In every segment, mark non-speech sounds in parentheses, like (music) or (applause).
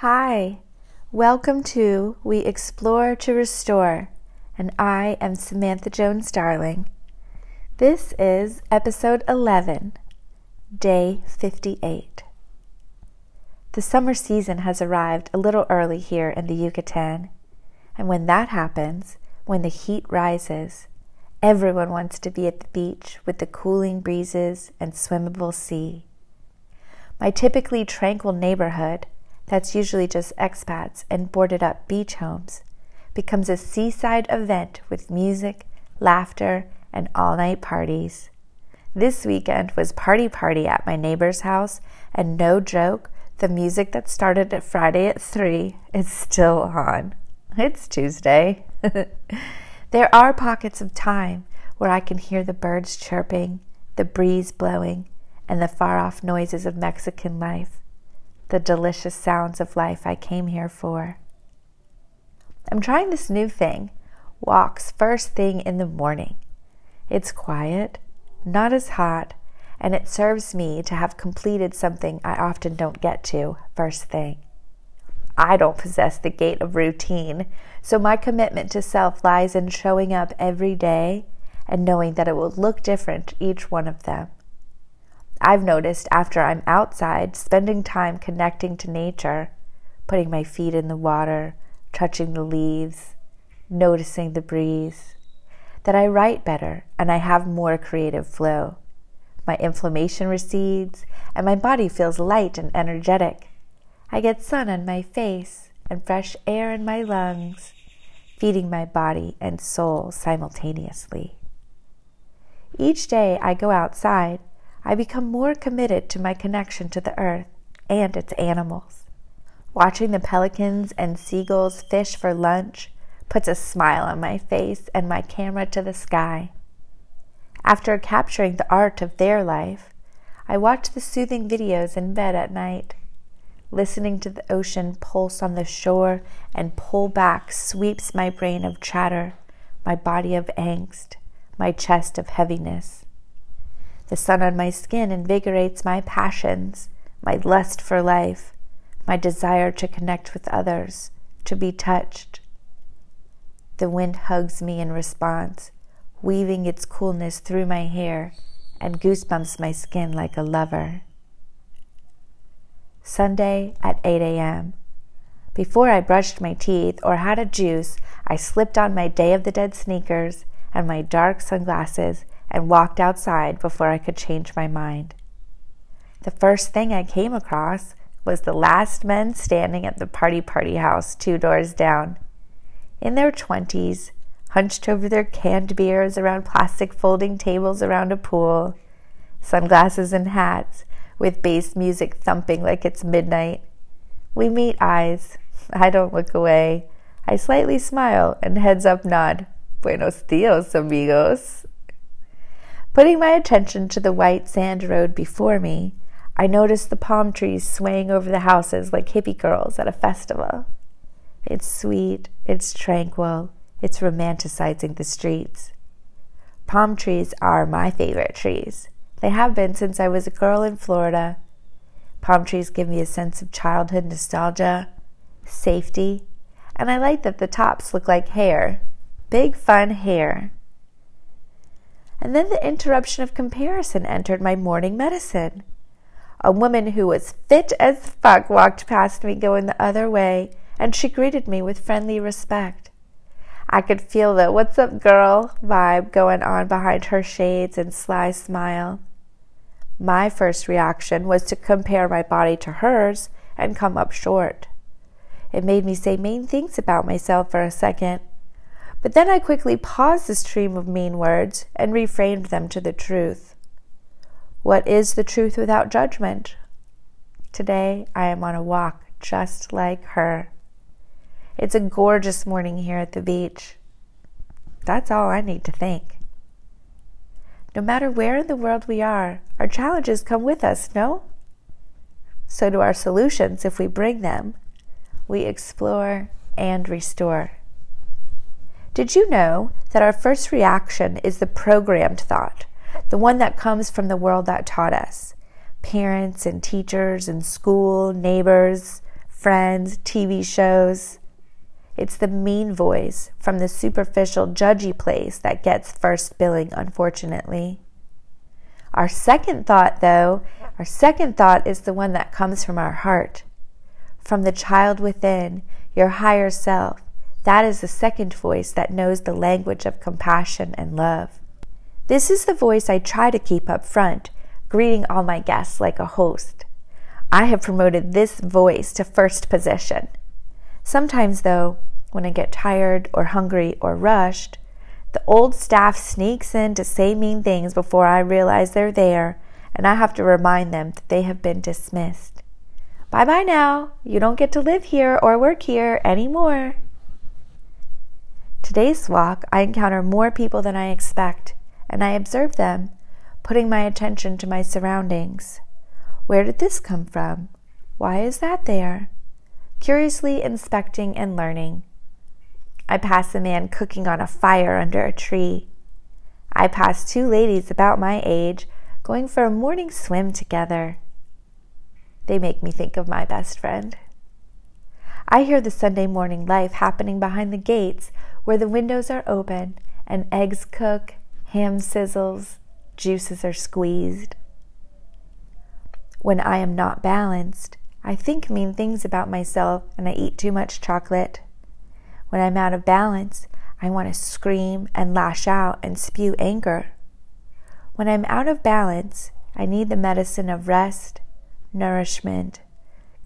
Hi, welcome to We Explore to Restore, and I am Samantha Jones Darling. This is episode 11, day 58. The summer season has arrived a little early here in the Yucatan, and when that happens, when the heat rises, everyone wants to be at the beach with the cooling breezes and swimmable sea. My typically tranquil neighborhood that's usually just expats and boarded up beach homes, becomes a seaside event with music, laughter, and all night parties. This weekend was party party at my neighbor's house, and no joke, the music that started at Friday at 3 is still on. It's Tuesday. (laughs) there are pockets of time where I can hear the birds chirping, the breeze blowing, and the far off noises of Mexican life the delicious sounds of life I came here for. I'm trying this new thing walks first thing in the morning. It's quiet, not as hot, and it serves me to have completed something I often don't get to first thing. I don't possess the gait of routine, so my commitment to self lies in showing up every day and knowing that it will look different each one of them. I've noticed after I'm outside, spending time connecting to nature, putting my feet in the water, touching the leaves, noticing the breeze, that I write better and I have more creative flow. My inflammation recedes and my body feels light and energetic. I get sun on my face and fresh air in my lungs, feeding my body and soul simultaneously. Each day I go outside I become more committed to my connection to the earth and its animals. Watching the pelicans and seagulls fish for lunch puts a smile on my face and my camera to the sky. After capturing the art of their life, I watch the soothing videos in bed at night. Listening to the ocean pulse on the shore and pull back sweeps my brain of chatter, my body of angst, my chest of heaviness. The sun on my skin invigorates my passions, my lust for life, my desire to connect with others, to be touched. The wind hugs me in response, weaving its coolness through my hair and goosebumps my skin like a lover. Sunday at 8 a.m. Before I brushed my teeth or had a juice, I slipped on my Day of the Dead sneakers and my dark sunglasses and walked outside before I could change my mind. The first thing I came across was the last men standing at the party party house two doors down. In their twenties, hunched over their canned beers around plastic folding tables around a pool, sunglasses and hats, with bass music thumping like it's midnight. We meet eyes. I don't look away. I slightly smile and heads up nod. Buenos dias, amigos. Putting my attention to the white sand road before me, I noticed the palm trees swaying over the houses like hippie girls at a festival. It's sweet, it's tranquil, it's romanticizing the streets. Palm trees are my favorite trees. They have been since I was a girl in Florida. Palm trees give me a sense of childhood nostalgia, safety, and I like that the tops look like hair. Big fun hair. And then the interruption of comparison entered my morning medicine. A woman who was fit as fuck walked past me going the other way, and she greeted me with friendly respect. I could feel the what's up girl vibe going on behind her shades and sly smile. My first reaction was to compare my body to hers and come up short. It made me say mean things about myself for a second but then I quickly paused the stream of mean words and reframed them to the truth. What is the truth without judgment? Today I am on a walk just like her. It's a gorgeous morning here at the beach. That's all I need to think. No matter where in the world we are, our challenges come with us, no? So do our solutions if we bring them. We explore and restore. Did you know that our first reaction is the programmed thought, the one that comes from the world that taught us? Parents and teachers and school, neighbors, friends, TV shows. It's the mean voice from the superficial, judgy place that gets first billing, unfortunately. Our second thought, though, our second thought is the one that comes from our heart, from the child within, your higher self. That is the second voice that knows the language of compassion and love. This is the voice I try to keep up front, greeting all my guests like a host. I have promoted this voice to first position. Sometimes, though, when I get tired or hungry or rushed, the old staff sneaks in to say mean things before I realize they're there, and I have to remind them that they have been dismissed. Bye bye now. You don't get to live here or work here anymore. Today's walk, I encounter more people than I expect, and I observe them, putting my attention to my surroundings. Where did this come from? Why is that there? Curiously inspecting and learning. I pass a man cooking on a fire under a tree. I pass two ladies about my age going for a morning swim together. They make me think of my best friend. I hear the Sunday morning life happening behind the gates where the windows are open and eggs cook, ham sizzles, juices are squeezed. When I am not balanced, I think mean things about myself and I eat too much chocolate. When I'm out of balance, I want to scream and lash out and spew anger. When I'm out of balance, I need the medicine of rest, nourishment,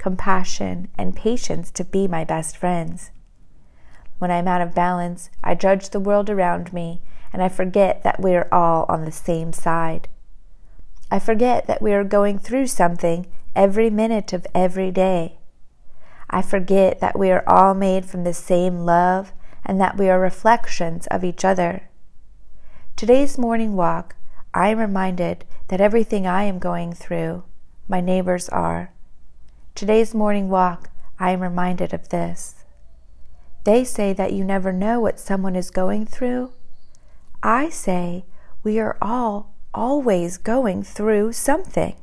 compassion, and patience to be my best friends. When I'm out of balance, I judge the world around me and I forget that we are all on the same side. I forget that we are going through something every minute of every day. I forget that we are all made from the same love and that we are reflections of each other. Today's morning walk, I am reminded that everything I am going through, my neighbors are. Today's morning walk, I am reminded of this. They say that you never know what someone is going through. I say we are all always going through something.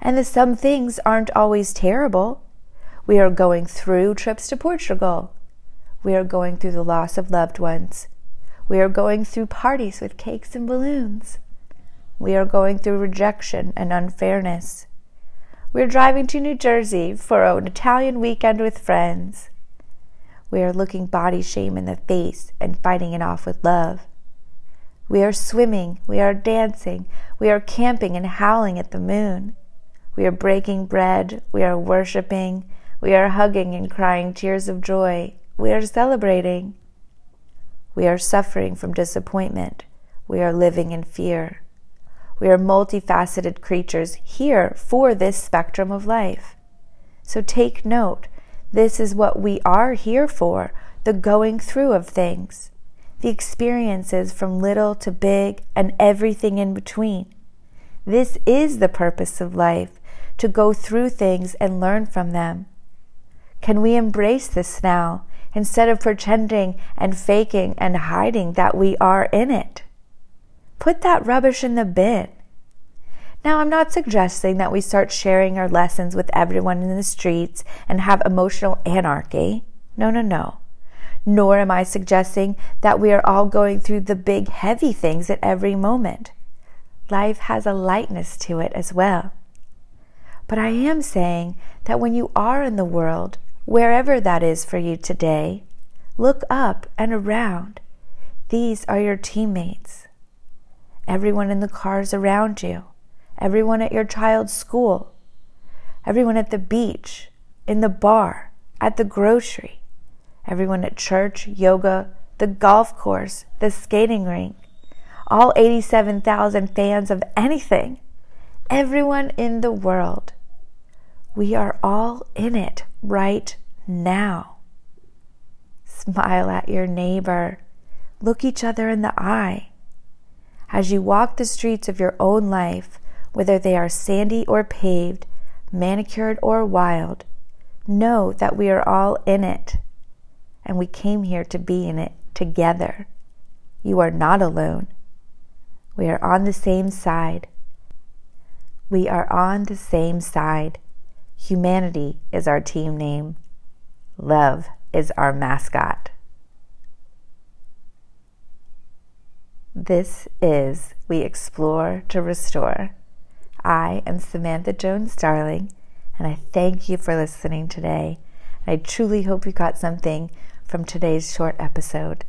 And the some things aren't always terrible. We are going through trips to Portugal. We are going through the loss of loved ones. We are going through parties with cakes and balloons. We are going through rejection and unfairness. We are driving to New Jersey for an Italian weekend with friends. We are looking body shame in the face and fighting it off with love. We are swimming, we are dancing, we are camping and howling at the moon. We are breaking bread, we are worshiping, we are hugging and crying tears of joy, we are celebrating. We are suffering from disappointment, we are living in fear. We are multifaceted creatures here for this spectrum of life. So take note this is what we are here for the going through of things the experiences from little to big and everything in between. This is the purpose of life to go through things and learn from them. Can we embrace this now instead of pretending and faking and hiding that we are in it? Put that rubbish in the bin. Now, I'm not suggesting that we start sharing our lessons with everyone in the streets and have emotional anarchy. No, no, no nor am I suggesting that we are all going through the big, heavy things at every moment. Life has a lightness to it as well. But I am saying that when you are in the world, wherever that is for you today, look up and around. These are your teammates. Everyone in the cars around you, everyone at your child's school, everyone at the beach, in the bar, at the grocery, everyone at church, yoga, the golf course, the skating rink, all 87,000 fans of anything, everyone in the world. We are all in it right now. Smile at your neighbor. Look each other in the eye. As you walk the streets of your own life, whether they are sandy or paved, manicured or wild, know that we are all in it and we came here to be in it together. You are not alone. We are on the same side. We are on the same side. Humanity is our team name. Love is our mascot. This is We Explore to Restore. I am Samantha Jones Darling, and I thank you for listening today. I truly hope you got something from today's short episode.